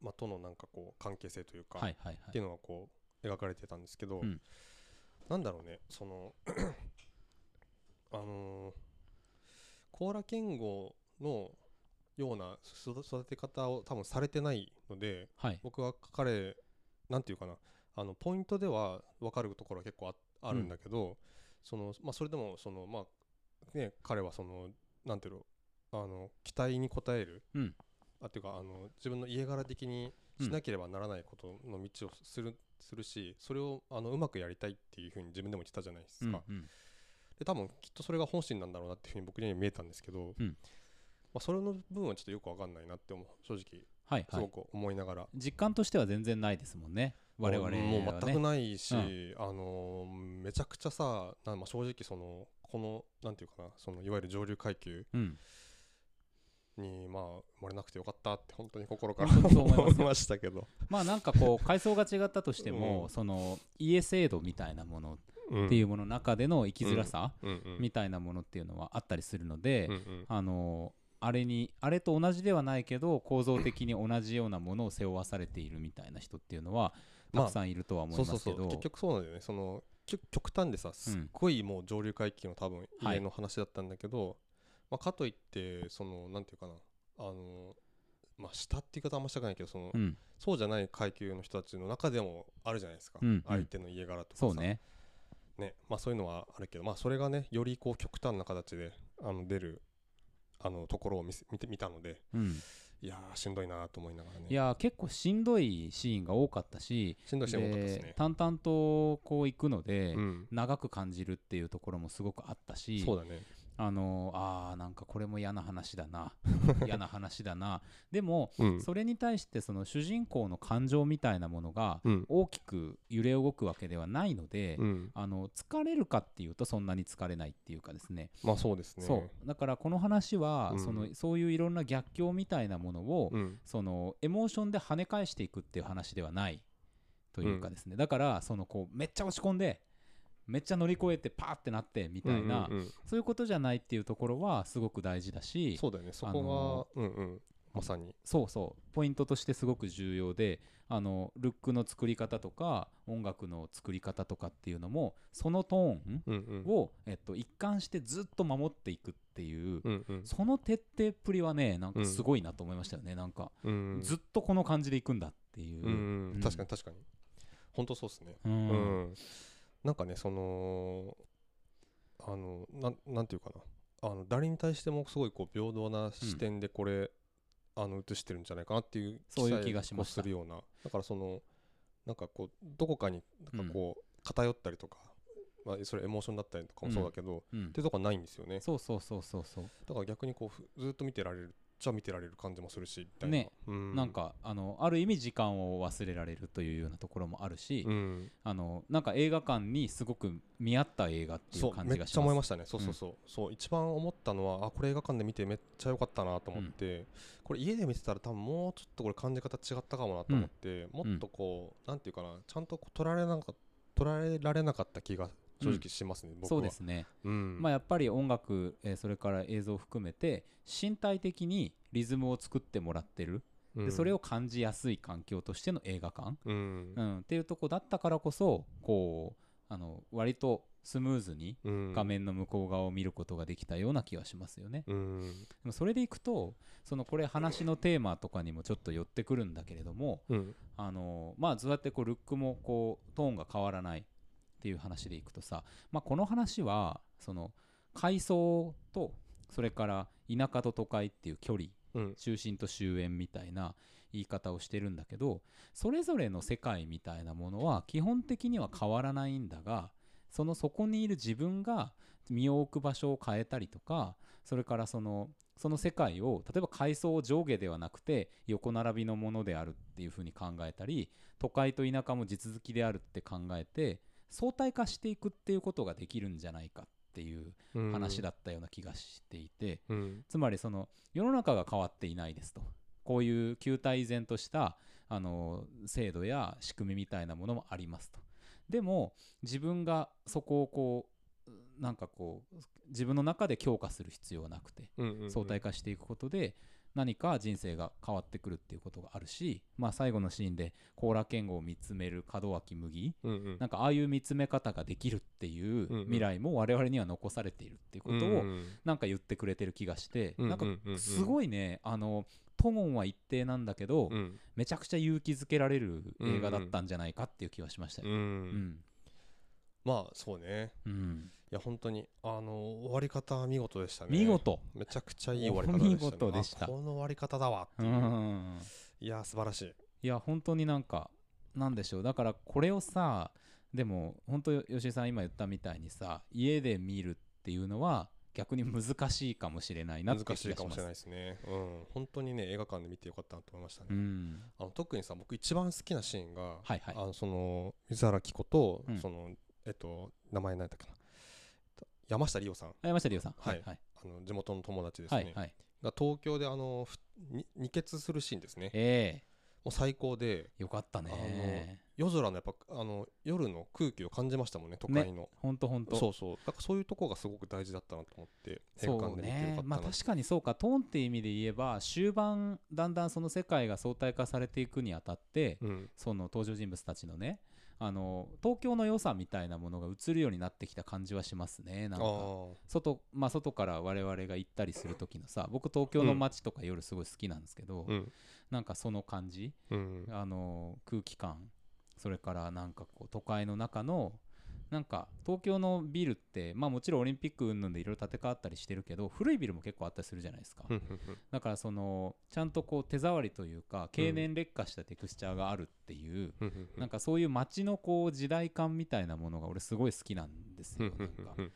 まあ、とのなんかこう関係性というか、はいはいはい。っていうのがこう描かれてたんですけど、うん。なんだろうねそのあのー高良健吾のような育育て方を多分されてないのではい。僕は彼なんていうかなあのポイントでは分かるところは結構ああるんだけど、そのまあ、それでもその、まあね、彼はそのなんていうのあの期待に応える、うん。あっていうかあの自分の家柄的にしなければならないことの道をする,、するしそれをあのうまくやりたいっていうふうに自分でも言ってたじゃないですか、うんうん。で多分きっとそれが本心なんだろうなっていうふうに僕には見えたんですけど、うんまあ、それの部分はちょっとよく分かんないなって思う。正直。はいはい。すごく思いながら、実感としては全然ないですもんね。我々はね。もう全くないし、うん。あのーめちゃくちゃさなまあ、正直そのこのなんていうかなそのいわゆる上流階級うん。にまあ生まれなくてよかったって本当に心から (laughs) 思いましたけど、まあなんかこう (laughs) 階層が違ったとしても、うん。その家制度みたいなものうん。っていうものの中での生きづらさみたいなものっていうのはあったりするので、あのあれにあれと同じではないけど構造的に同じようなものを背負わされているみたいな人っていうのはまあたくさんいるとは思いうますけど、結局そうなんだよね。その極端でさすっごいもう上流階級の多分はい家の話だったんだけど、まあ、かといってそのなんていうかな。あのまあ下って言い方あんましたくないけどその、うん、そうじゃない階級の人たちの中でもあるじゃないですか、うんうん。相手の家柄とかさ。そうね。ね。まあ、そういうのはあるけど、まあ、それがねよりこう極端な形であの出るあのところを見せ見て見たのでうん、いやーしんどいなと思いながらね。いやー結構しんどいシーンが多かったししんどいしんどかったですね。で淡々とこう行くので、うん。長く感じるっていうところもすごくあったしそうだねあのあーなんかこれも嫌な話だな。(laughs) 嫌な話だな。でもうん。それに対してその主人公の感情みたいなものがうん。大きく揺れ動くわけではないので、うん。あの疲れるかっていうとそんなに疲れないっていうかですね。まあそうですね。そう。だからこの話は、うん。そのそういういろんな逆境みたいなものを、うん。そのエモーションで跳ね返していくっていう話ではないというかですね、だからそのこうめっちゃ落ち込んでめっちゃ乗り越えてパーってなってみたいな、うんうんうん。そういうことじゃないっていうところはすごく大事だしそうだよね。そこが、うんうん。まさに。そうそうポイントとしてすごく重要であのルックの作り方とか音楽の作り方とかっていうのもそのトーンうんうん。を、えっと、一貫してずっと守っていくっていう、うんうん。その徹底っぷりはねなんかすごいなと思いましたよね、なんか、うん。ずっとこの感じでいくんだっていう、うんうん。うん。確かに確かに。本当そうですね。うん。うんなんかねそのあのなんなんていうかな。あの誰に対してもすごいこう平等な視点でこれ、あの映してるんじゃないかなっていうそういう気がしました。記載をこうするような。だからそのなんかこうどこかになんかこう偏ったりとか、まあ、それエモーションだったりとかもそうだけど、うん。っていうとこはないんですよね。そうそうそうそうそう。だから逆にこうふずっと見てられるじゃ見てられる感じもするしみたいな。ね、うん、なんかあのある意味時間を忘れられるというようなところもあるし、うん。あのなんか映画館にすごく見合った映画っていそうう感めっちゃ思いじがしまますしたね。そうそうそう,、そう一番思ったのはあこれ映画館で見てめっちゃ良かったなと思って、これ家で見てたら多分もうちょっとこれ感じ方違ったかもなと思って、もっとこう、なんていうかなちゃんとこう捉えられなか捉えられなかった気が正直しますね、僕は。そうですね、うん。まあ、やっぱり音楽、えーそれから映像を含めて身体的にリズムを作ってもらってる、うんでそれを感じやすい環境としての映画館、うん。うん、っていうとこだったからこそこうあの割とスムーズにうん。画面の向こう側を見ることができたような気はしますよね。うん。でもそれでいくとそのこれ話のテーマとかにもちょっと寄ってくるんだけれどもうん。あのまあそうやってこうルックもこうトーンが変わらないっていう話でいくとさ、まあ、この話はその階層とそれから田舎と都会っていう距離うん。中心と終焉みたいな言い方をしてるんだけどそれぞれの世界みたいなものは基本的には変わらないんだがそのそこにいる自分が身を置く場所を変えたりとかそれからそのその世界を例えば階層を上下ではなくて横並びのものであるっていうふうに考えたり都会と田舎も地続きであるって考えて相対化していくっていうことができるんじゃないかっていううん。話だったような気がしていて、うん。つまりその世の中が変わっていないですと。こういう旧体依然としたあの制度や仕組みみたいなものもありますと。でも自分がそこをこうなんかこう自分の中で強化する必要はなくて相対化していくことで何か人生が変わってくるっていうことがあるしまあ最後のシーンで甲羅剣吾を見つめる門脇麦。うんうん。なんかああいう見つめ方ができるっていう未来も我々には残されているっていうことをうんなんか言ってくれてる気がして、うんなんかうんうん。うんすごいね、あのトーンは一定なんだけど、うん。めちゃくちゃ勇気づけられる映画だったんじゃないかっていう気はしましたうよ。うん。ん、まあそうね。うん。いや本当にあの終わり方は見事でしたね。見事、めちゃくちゃいい終わり方でした、ね、お見事でした。あこの終わり方だわってういう、ん、いや素晴らしい。いや本当になんかなんでしょう。だからこれをさでも本当吉井さん今言ったみたいにさ家で見るっていうのは逆に難しいかもしれないな難します。しいかもしれないですね。うん。本当にね映画館で見てよかったなと思いましたね、うん。あの特にさ僕一番好きなシーンが、はいはい。あのその水原希子と、うん。そのえっと名前何だったかな山下理央さん。あ山下理央さん。はい。はいあの地元の友達ですね、はいはい。が東京であの二血するシーンですね。えもう最高で。えよかったね。夜空のやっぱあの夜の空気を感じましたもんね都会の、ほんとほんと。そうそう。だからそういうとこがすごく大事だったなと思ってそうね。まあ確かにそうか。トーンっていう意味で言えば終盤だんだんその世界が相対化されていくにあたって、うん。その登場人物たちのねあの東京の良さみたいなものが映るようになってきた感じはしますねなんか。外,、まあ、外から我々が行ったりする時のさ僕東京の街とか夜すごい好きなんですけど、うん。なんかその感じ。うん。あの空気感。それからなんかこう都会の中のなんか東京のビルってまあもちろんオリンピック云々でいろいろ建て替わったりしてるけど古いビルも結構あったりするじゃないですか、だからそのちゃんとこう手触りというか経年劣化したテクスチャーがあるっていう、なんかそういう街のこう時代感みたいなものが俺すごい好きなんですうん。よなんか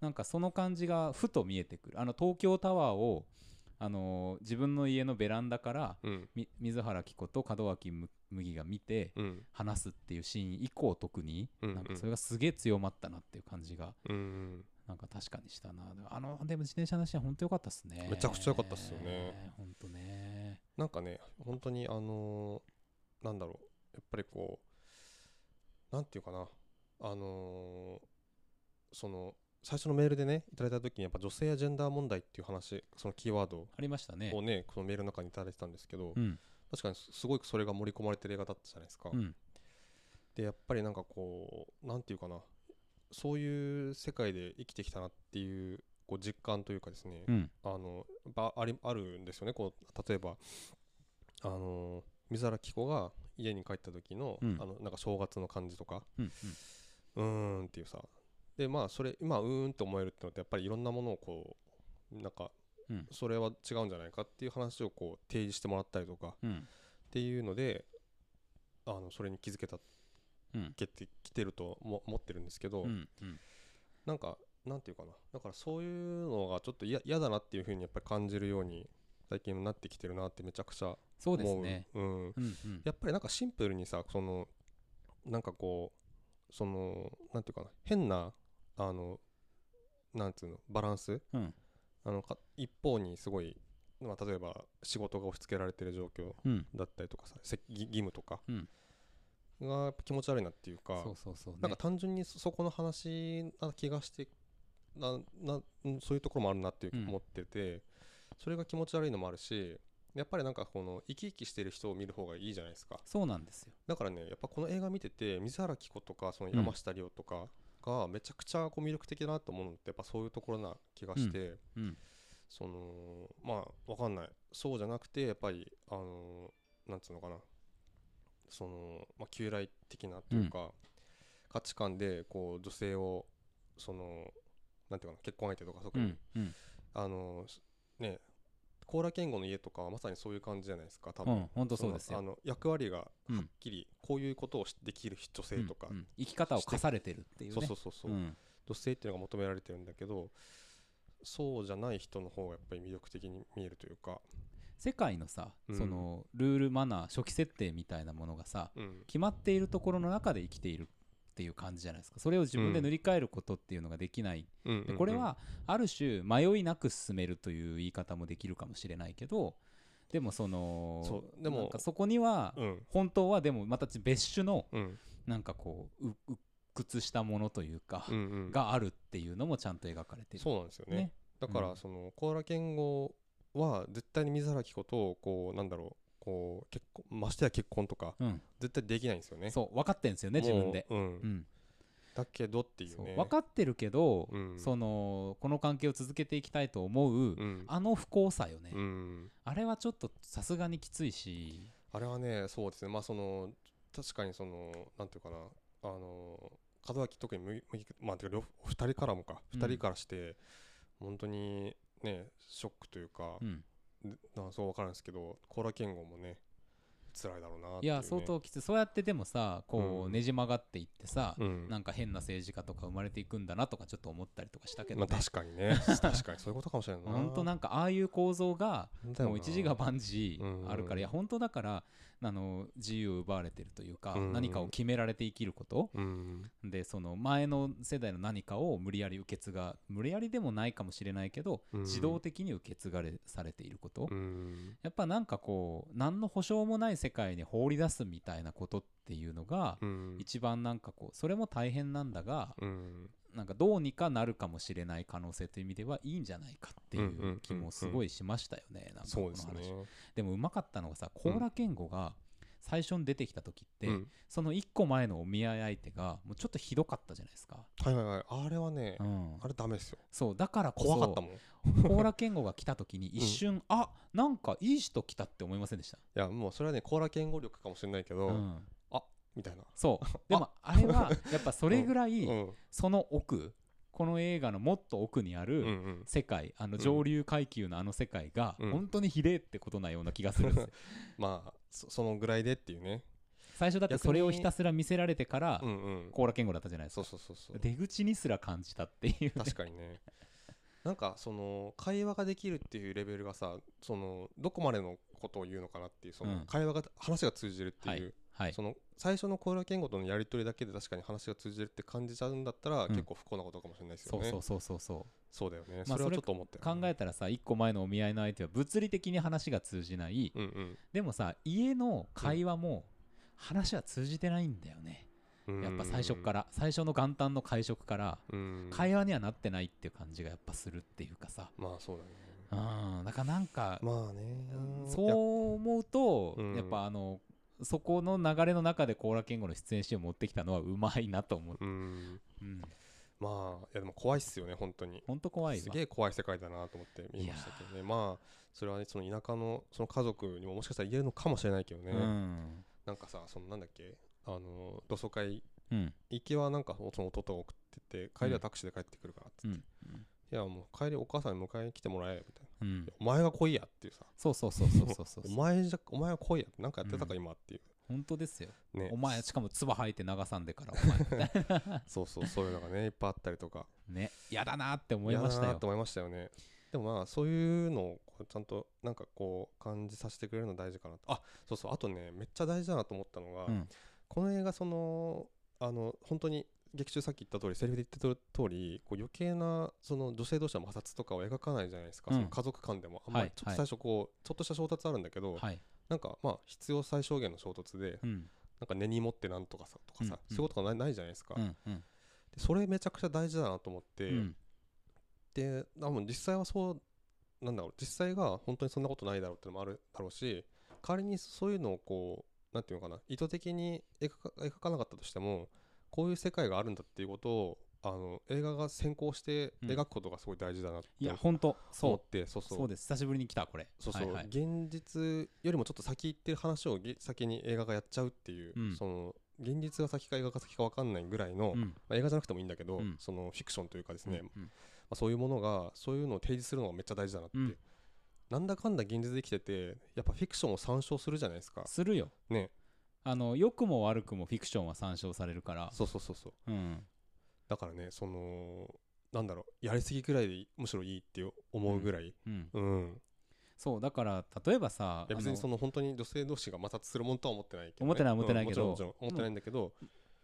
なんかその感じがふと見えてくるあの東京タワーをあの自分の家のベランダからうん。み水原希子と門脇む麦が見てうん。話すっていうシーン以降特にうんうん。なんかそれがすげえ強まったなっていう感じがうんうん。なんか確かにしたな。あのでも自転車のシーン本当良かったっすね。めちゃくちゃ良かったっすよね。本当ね。なんかね本当にあのーなんだろう。やっぱりこうなんていうかな。あのーその最初のメールでねいただいた時にやっぱ女性やジェンダー問題っていう話そのキーワードありましたね。をねこのメールの中にいただいてたんですけど、うん。確かにすごいそれが盛り込まれてる映画だったじゃないですか、うん。でやっぱりなんかこうなんていうかなそういう世界で生きてきたなっていうこう実感というかですね、うん。あのやっぱありあるんですよね。こう例えばあの水原希子が家に帰った時の,、うん。あのなんか正月の感じとかうん。うーんっていうさでまあそれ今うーんって思えるってのってやっぱりいろんなものをこうなんかうん。それは違うんじゃないかっていう話をこう提示してもらったりとかっうん。ていうのであのそれに気づけたうん。けてきてるとも思ってるんですけど、うんうん。なんかなんていうかな。だからそういうのがちょっと嫌嫌だなっていうふうにやっぱり感じるように最近なってきてるなってめちゃくちゃそうです思う。ねうん、うんうん。やっぱりなんかシンプルにさそのなんかこうそのなんていうかな。変なあのなんつうのバランス？うん。あのか一方にすごい、まあ、例えば仕事が押し付けられてる状況うん。だったりとかさせ義義務とかうん。が気持ち悪いなっていうか、そうそうそうね。なんか単純にそそこの話な気がしてななうんそういうところもあるなって思ってて、それが気持ち悪いのもあるしやっぱりなんかこの生き生きしてる人を見る方がいいじゃないですか。そうなんですよ。だからねやっぱこの映画見てて水原希子とかその山下リオとか、がめちゃくちゃこう魅力的だなと思うのってやっぱそういうところな気がして、うんそのまあわかんない。そうじゃなくてやっぱりあのなんつうのかな。その、まあ、旧来的なというか、価値観でこう女性をそのなんていうかな結婚相手とか特うに、んうん。あのね高良健吾の家とかはまさにそういう感じじゃないですか多分、うん本当そうですあの役割がはうんっきりこういうことをしできる女性とか、うんうん生き方を課されてるっていうね。そうそうそうそう、うん。女性っていうのが求められてるんだけどそうじゃない人の方がやっぱり魅力的に見えるというか、世界のさ、うん。そのルールマナー初期設定みたいなものがさうん。決まっているところの中で生きているっていう感じじゃないですか。それを自分で塗り替えることっていうのができない、うんうんうん。でこれはある種迷いなく進めるという言い方もできるかもしれないけどでもそのそうでもそこにはうん。本当はでもまた別種のうん。なんかこうう鬱屈したものというか、うんうん。があるっていうのもちゃんと描かれてる。そうなんですよね。ね。だかうん。らその高良健吾は絶対に水原希子とこうなんだろうこう結婚ましてや結婚とかうん、絶対できないんですよね。そう分かってんですよね自分で、もううん。うん。だけどっていうそうね分かってるけど、うん。そのこの関係を続けていきたいと思う、うん。あの不幸さよね、うん。あれはちょっとさすがにきついし。あれはねそうですね。まあその確かにそのなんていうかな。あの門脇特にむむまあてか両お二人からもか。うん二人からして本当にねショックというかうん。でなそう分かるんですけど高良健吾もね辛いだろうなっていう、ね、いや相当きつい。そうやってでもさこううん。ねじ曲がっていってさ、うん。なんか変な政治家とか生まれていくんだなとかちょっと思ったりとかしたけど、ね。まあ確かにね。(laughs) 確かにそういうことかもしれないな。本当なんかああいう構造がもう一時が万事うん。あるから。いや本当だからあの自由を奪われてるというかうん。何かを決められて生きること。うん。でその前の世代の何かを無理やり受け継が無理やりでもないかもしれないけどうん。自動的に受け継がれされていること。うん。やっぱなんかこう何の保証もない世界に放り出すみたいなことっていうのがうん。一番なんかこうそれも大変なんだがうんなんかどうにかなるかもしれない可能性という意味ではいいんじゃないかっていうんうんうんううん。気もすごいしましたよね。なんかこの話。ね。でもうまかったのがさ高良健吾が最初に出てきた時って、うん。その1個前のお見合い相手がもうちょっとひどかったじゃないですか、はいはいはい。あれはねうん、あれダメですよ。そうだからこ怖かったもん。いそ高良健吾が来た時に一瞬、あなんかいい人来たって思いませんでした、やもうそれはね高良健吾力かもしれないけど、うん、みたいな。そう。でもあれはやっぱそれぐらいうん。その奥この映画のもっと奥にあうんるうん。世界あのうん。上流階級のあの世界がうん。本当にひでえってことなような気がするんですよ。(laughs) まあそそのぐらいでっていうね。最初だってそれをひたすら見せられてから高良健吾だったじゃないですそうかそうそうそう。出口にすら感じたっていう。ね確かにね。(laughs) なんかその会話ができるっていうレベルがさそのどこまでのことを言うのかなっていうそうん。の会話が話が通じるっていう、はい。その最初の高良健吾とのやり取りだけで確かに話が通じるって感じちゃうんだったら、ん。結構不幸なことかもしれないですよね。そうそうそうそうそう。そうだよね、まあそれはちょっと思ったよ、ね、考えたらさ1個前のお見合いの相手は物理的に話が通じない。うんうんでもさ家の会話も話は通じてないんだよね。うん。やっぱ最初から。最初の元旦の会食から。うん。会話にはなってないっていう感じがやっぱするっていうかさ。まあそうだね。うん。だからなんかまあね。そう思うとうん。やっぱあのそこの流れの中で高良健吾の出演シーンを持ってきたのはうまいなと思う。いやうん。うん。まあいやでも怖いっすよね本当に。ほんと怖いわ。すげえ怖い世界だなと思って見ましたけどね。まあそれはねその田舎のその家族にももしかしたら言えるのかもしれないけどね、うん。なんかさそのなんだっけ？あの同窓会。うん。行きはなんかその弟が送ってて帰りはタクシーで帰ってくるからっつって、うんいやもう帰りお母さんに迎えに来てもらえみたいな、うんお前が来いやっていうさ。そうそうそうそうそう。そ (laughs) うお前じゃお前は来いやってなんかやってたか今っていう。本当ですよ。ね。お前しかも唾吐いて流さんでからお前。みたいなそうそうそういうのがねいっぱいあったりとか。ね。やだなって思いましたよ。嫌だなと思いましたよね。でもまあそういうのをちゃんとなんかこう感じさせてくれるの大事かなと。あそうそう。あとねめっちゃ大事だなと思ったのが、うん。この映画そのあの本当に劇中さっき言った通りセリフで言った通りこう余計なその女性同士の摩擦とかを描かないじゃないですか、うん。その家族間でもあんまはいりちょっと最初こう、ちょっとした衝突あるんだけど、はい。なんかまあ必要最小限の衝突でうん。なんか根に持ってなんとかさとかさ、うんそういうことがないないじゃないですか、うんうん。でそれめちゃくちゃ大事だなと思って、うん。で多分実際はそうなんだろう実際が本当にそんなことないだろうっていうのもあるだろうし仮にそういうのをこうなんていうのかな意図的に描かなかったとしてもこういう世界があるんだっていうことをあの映画が先行してうん。描くことがすごい大事だなっていやほんと思そってそうそう。うそうです。久しぶりに来たこれ。そうそう、はいはい。現実よりもちょっと先行ってる話をげ先に映画がやっちゃうっていう、うん。その現実が先か映画が先か分かんないぐらいの、うん。まあ、映画じゃなくてもいいんだけど、うん。そのフィクションというかですね、まうん。あ、そういうものがそういうのを提示するのがめっちゃ大事だなって、うん。なんだかんだ現実で生きててやっぱフィクションを参照するじゃないですか。するよ。ねあの良くも悪くもフィクションは参照されるから。そうそうそうそう。うん。だからねそのなんだろうやりすぎくらいでむしろいいって思うぐらい。うん。うん、そうだから例えばさ別にその本当に女性同士が摩擦するもんとは思ってないけど、ね、思ってない思ってないけど。うんもちろん思ってないんだけど、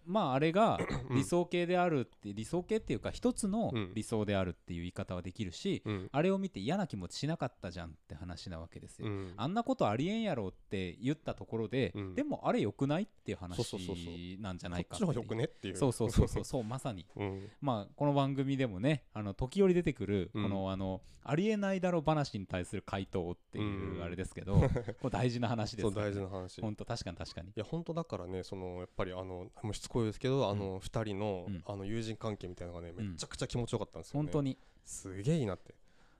まああれがうん。理想形であるって理想形っていうか一つのうん。理想であるっていう言い方はできるし、うん。あれを見て嫌な気持ちしなかったじゃんって話なわけですよ、うん。あんなことありえんやろって言ったところで、うん。でもあれ良くないっていう話なんじゃないかこっちの方がよくねっていう。そうそうそう。そうそう (laughs) まさに。うん。まあこの番組でもねあの時折出てくるうん。この、あのありえないだろ話に対する回答っていううん。あれですけど、(laughs) これ大事な話ですから、ね、大事な話。い本当確かに確かに。や本当だからねそのやっぱりあのもうしつこいですけどあの二人のうん。あの友人関係みたいなのがねうん。めちゃくちゃ気持ちよかったんですよね。本当に。すげえいいなって。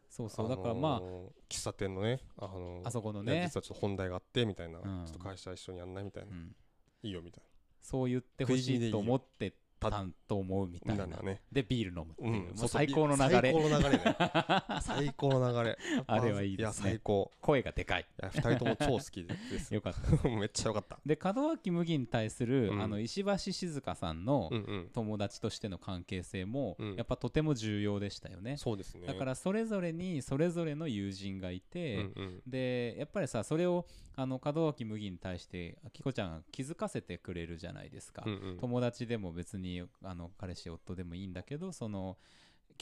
そうそう。だからまあ、ー喫茶店のねあのあそこのね。実はちょっと本題があってみたいな、うん。ちょっと会社一緒にやんないみたいな、うん。いいよみたいそう言ってほしいと思ってたんと思うみたいな。がね。でビール飲むっていう、うん。もう最高の流れ。最高の流れね。(laughs) 最高の流れ。あれはいいですね。や最高。声がでかい。いや二人とも超好きです。よかった。(laughs) めっちゃよかった。で門脇麦に対する、うん。あの石橋静香さんのうんうん。友達としての関係性も、うん。やっぱとても重要でしたよね。そうですね。だからそれぞれにそれぞれの友人がいて、うんうん。でやっぱりさそれをあの門脇麦に対してきこちゃんが気づかせてくれるじゃないですか、うんうん。友達でも別にあの彼氏夫でもいいんだけどその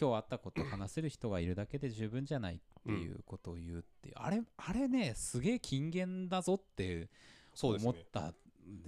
今日会ったことを話せる人がいるだけで十分じゃないっていうことを言うっていう、あれあれねすげえ金言だぞって思ったん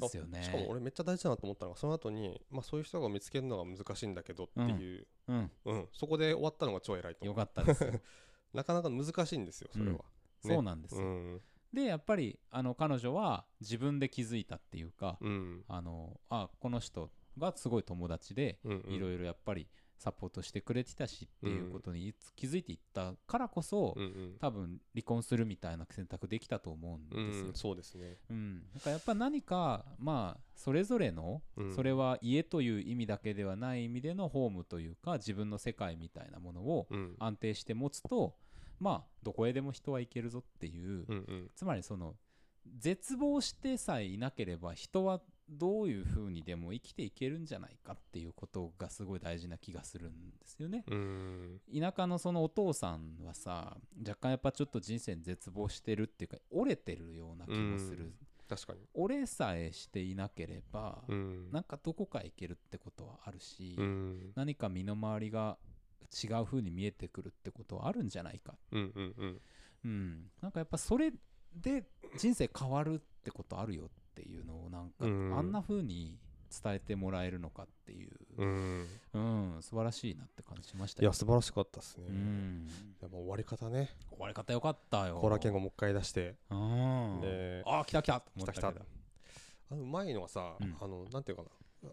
ですよね。あしかも俺めっちゃ大事だなと思ったのがその後にまあそういう人が見つけるのが難しいんだけどっていう、うん、うん。そこで終わったのが超偉いと思う。よかったです。よ (laughs) なかなか難しいんですよそれは、ね。そうなんですよ。うん。でやっぱりあの彼女は自分で気づいたっていうか、うん。あのあこの人がすごい友達でいろいろやっぱりサポートしてくれてたしっていうことに気づいていったからこそ、うんうん。多分離婚するみたいな選択できたと思うんうですよ。ん。そうですね。うん、だからやっぱ何かまあそれぞれの、うん。それは家という意味だけではない意味でのホームというか自分の世界みたいなものをうん。安定して持つとまあどこへでも人は行けるぞっていう、うんうん。つまりその絶望してさえいなければ人はどういうふうにでも生きていけるんじゃないかっていうことがすごい大事な気がするんですよね。うん。田舎のそのお父さんはさ若干やっぱちょっと人生に絶望してるっていうか折れてるような気もする、確かに。折れさえしていなければ、うん。なんかどこか行けるってことはあるし、うん。何か身の回りが違う風に見えてくるってことはあるんじゃないか、うんうんうん。うん、なんかやっぱそれで人生変わるってことあるよっていうのをなんか、うん。あんな風に伝えてもらえるのかっていう、うん。うん、素晴らしいなって感じしましたよいや。素晴らしかったですね。うん、でも終わり方ね。終わり方よかったよ。コーラケンがもう一回出して。うん、であ来た来た。来た来た。あのうまいのはさ、うん。あのなんていうかな。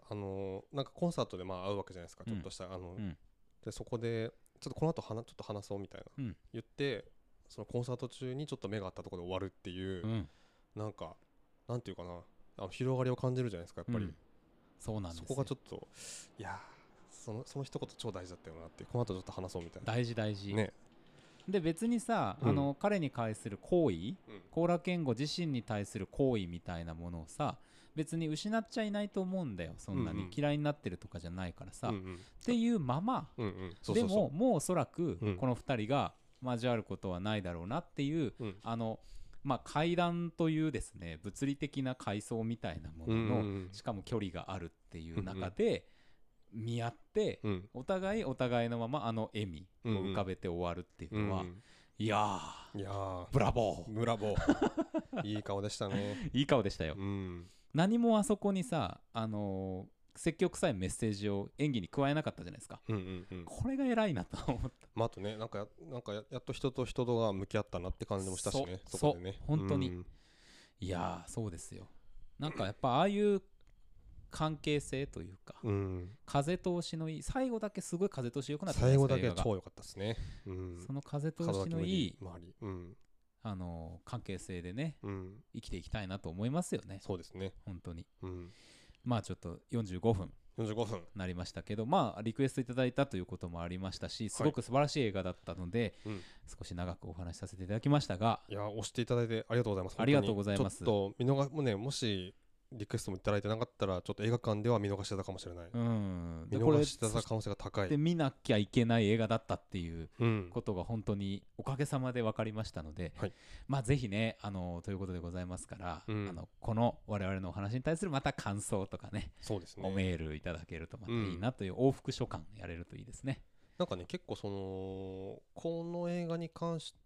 あのなんかコンサートでまあ会うわけじゃないですか、うん。ちょっとしたあの、うん。でそこでちょっとこの後話ちょっと話そうみたいな、うん。言ってそのコンサート中にちょっと目が合ったところで終わるっていう、うん。なんかなんていうかな。あの広がりを感じるじゃないですかやっぱり、うん。そうなんですそよこがちょっといやーそのその一言超大事だったよなってこの後ちょっと話そうみたいな。大事大事、ね。で別にさ、うん。あの彼に対する行為うん。高良健吾自身に対する行為みたいなものをさ別に失っちゃいないと思うんだよそんなに。嫌いになってるとかじゃないからさ、っうんうん。ていうまま。うんうん。そうでももうおそらくうん。この2人が交わることはないだろうなっていう、うん。あのまあ階段というですね物理的な階層みたいなものの、しかも距離があるっていう中で見合って、お互いお互いのままあの笑みを浮かべて終わるっていうのは、うんいやいやブラボー。ブラボー。いい顔でしたね。(laughs) いい顔でしたよ、うん。何もあそこにさあのー積極臭いメッセージを演技に加えなかったじゃないですか。うんうんうん。これが偉いなと思った。まあ、あとねなんかやなんかややっと人と人とが向き合ったなって感じもしたしねそこでね。本当に。うん。いやーそうですよ。なんかやっぱああいう関係性というか、うん。風通しのいい最後だけすごい風通し良くなった最後だけ超良かったですね。うん。その風通しのいいうん。あの関係性でねうん。生きていきたいなと思いますよね。そうですね。本当に。うんまあちょっと45分。45分。なりましたけどまあリクエストいただいたということもありましたしすごく素晴らしい映画だったので、うん。少し長くお話しさせていただきましたがいや押していただいてありがとうございます。ありがとうございます。ちょっと見逃もうねもしリクエストもいただいてなかったらちょっと映画館では見逃してたかもしれない、うん。見逃してた可能性が高い。で見なきゃいけない映画だったっていううんことが本当におかげさまで分かりましたので、はい。まあぜひねあのということでございますから、うん。あのこの我々のお話に対するまた感想とかねそうですね。おメールいただけるとまたいいなという往復書簡やれるといいですね。なんかね結構そのこの映画に関して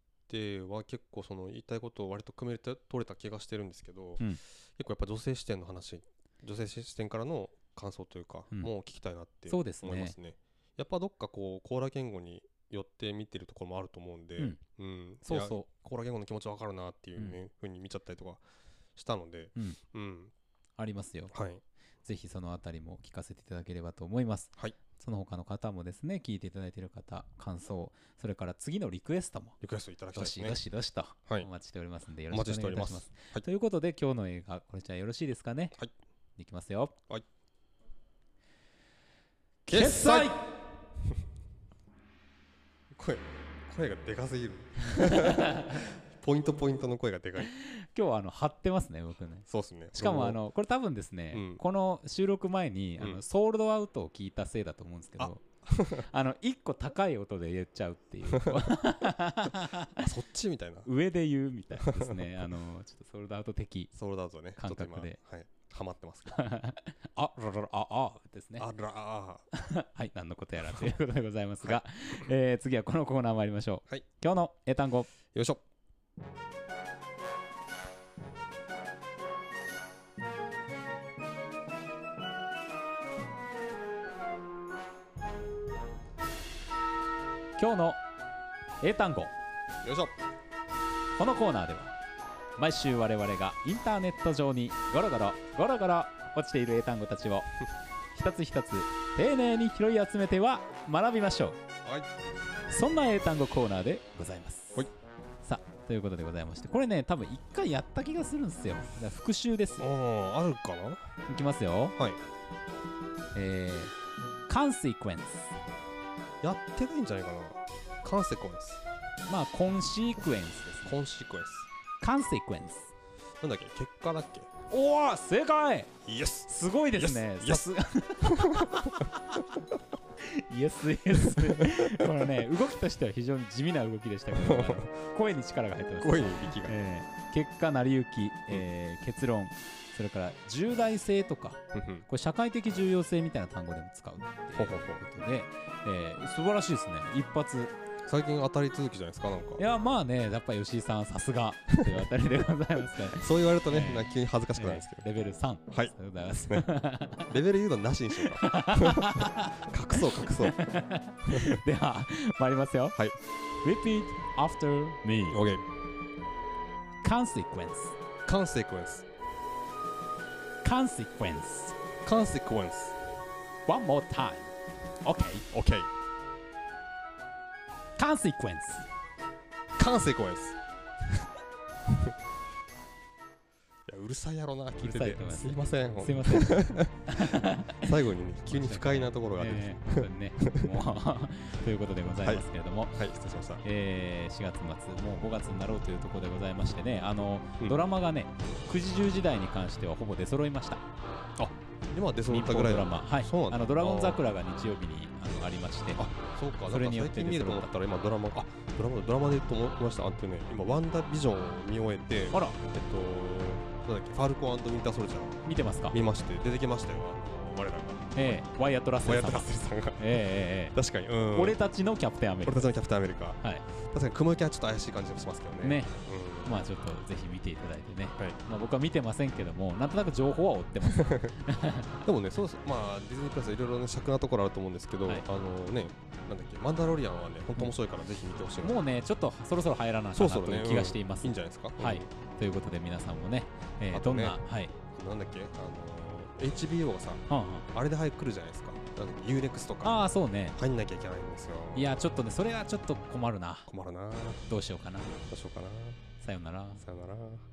は結構その言いたいことを割と組めて取れた気がしてるんですけど、うん。結構やっぱ女性視点の話女性視点からの感想というか、うん。もう聞きたいなってそうですね。思いますね。やっぱどっかこうコーラ言語によって見てるところもあると思うんで、うん。うん。そうそコーラ言語の気持ちわかるなっていうね、ふうに見ちゃったりとかしたのでう、うん、うん。ありますよ。はい。ぜひそのあたりも聞かせていただければと思います。はいその他の方もですね聞いていただいている方感想それから次のリクエストもリクエストいただきたいですねどしどしどしとはいお待ちしておりますんでよおろしくお願いいたしまますす。はいということで今日の映画これじゃあよろしいですかね？はい。いきますよ。はい。決済 (laughs) 声声がでかすぎる (laughs) ポイントポイントの声がでかい。(laughs) 今日はあの貼ってますね僕ね。そうですね。しかもあのこれ多分ですね、うん。この収録前にあうん。のソールドアウトを聞いたせいだと思うんですけど、あ。の1個高い音で言っちゃうっていう。(laughs) あそっちみたいな。上で言うみたいなですね。(laughs) あのちょっとソールドアウト的ソールドアウトね。感覚で。はい。ハマってますけど。あらららああですね。あらあはい何のことやらということでございますが、えー次はこのコーナー参りましょう、はい。今日の英単語。よいしょ今日の英単語。よいしょ。このコーナーでは毎週我々がインターネット上にゴロゴロゴロゴロ落ちている英単語たちを (laughs) 一つ一つ丁寧に拾い集めては学びましょう。はい。そんな英単語コーナーでございます。はいということでございましてこれね多分一回やった気がするんですよ。だから復習ですあああるかな？いきますよ。はい。えー、カンセクエンスやってないんじゃないかな。カンセコンスまあコンシークエンスですね。コンシークエンカンセクエンススなんだっけ？結果だっけ？おお正解！イエスすごいですね。Yes, さすが。イエスイエス。このね、動きとしては非常に地味な動きでしたけど、(laughs) 声に力が入ってます。声に力がえー結果、成り行き、えー結論、それから重大性とか、これ社会的重要性みたいな単語でも使うっていうことで、えー素晴らしいですね。一発。最近当たり続きじゃないですかなんかいや、まあね、やっぱ吉井さん、さすがというあたりでございますから、そう言われるとねえー急に恥ずかしくなるんですけどえーレベル3。はいでございます。レベル言うのなしにしようか (laughs) 隠そう隠そうでは参りますよ。はい。Repeat after me. OK Consequence. Consequence. カンセクエンス One more time. Okay. OK Consequence. エンスいやうるさいやろな聞いてて。す。いませんすいません。(laughs) 最後にね急に不快なところが出てえー (laughs) 本当にね、(laughs) ということでございますけれども、はい失礼しました。えー4月末、もう5月になろうというところでございましてね、あの、うん。ドラマがね、9時10時台に関してはほぼ出揃いました。今出揃日ったぐらいドラマ。はい。そうなんだ。あのドラゴン桜が日曜日にありまして、あそうか。それによって見ると思ったら今ドラマあドラマだドラマでと思いました。あってね今ワンダービジョンを見終えてあら、えっとなんだっけファルコンウィンターソルジャー。見てますか？見まして出てきましたよ。我らが。ええワイヤット・ラッセルさんが。えええええ確かに。うん。え俺たちのキャプテンアメリカ。俺たちのキャプテンアメリカ。はい。確かに雲行きはちょっと怪しい感じもしますけどね。ね。うんまあちょっとぜひ見ていただいてね、はい。まあ、僕は見てませんけどもなんとなく情報は追ってます。(laughs) でもね、そうまあ、ディズニープラスいろいろね、尺なところあると思うんですけど、はい。あのね、なんだっけ、マンダロリアンはね、本当面白いから、ぜひ見てほしいな。もうねちょっとそろそろ入らなかなという気がしています、うんいいんじゃないですか？はい。ということで皆さんもね、えーねどんな、はい、うんなんだっけ、あの HBO がさはんはん。あれで早く来るじゃないですか。UNEXT とか。ああそうね。入んなきゃいけないんですよ。いやちょっとねそれはちょっと困るな。困るな。どどうしようかな。うしようかなさよなら。さよなら。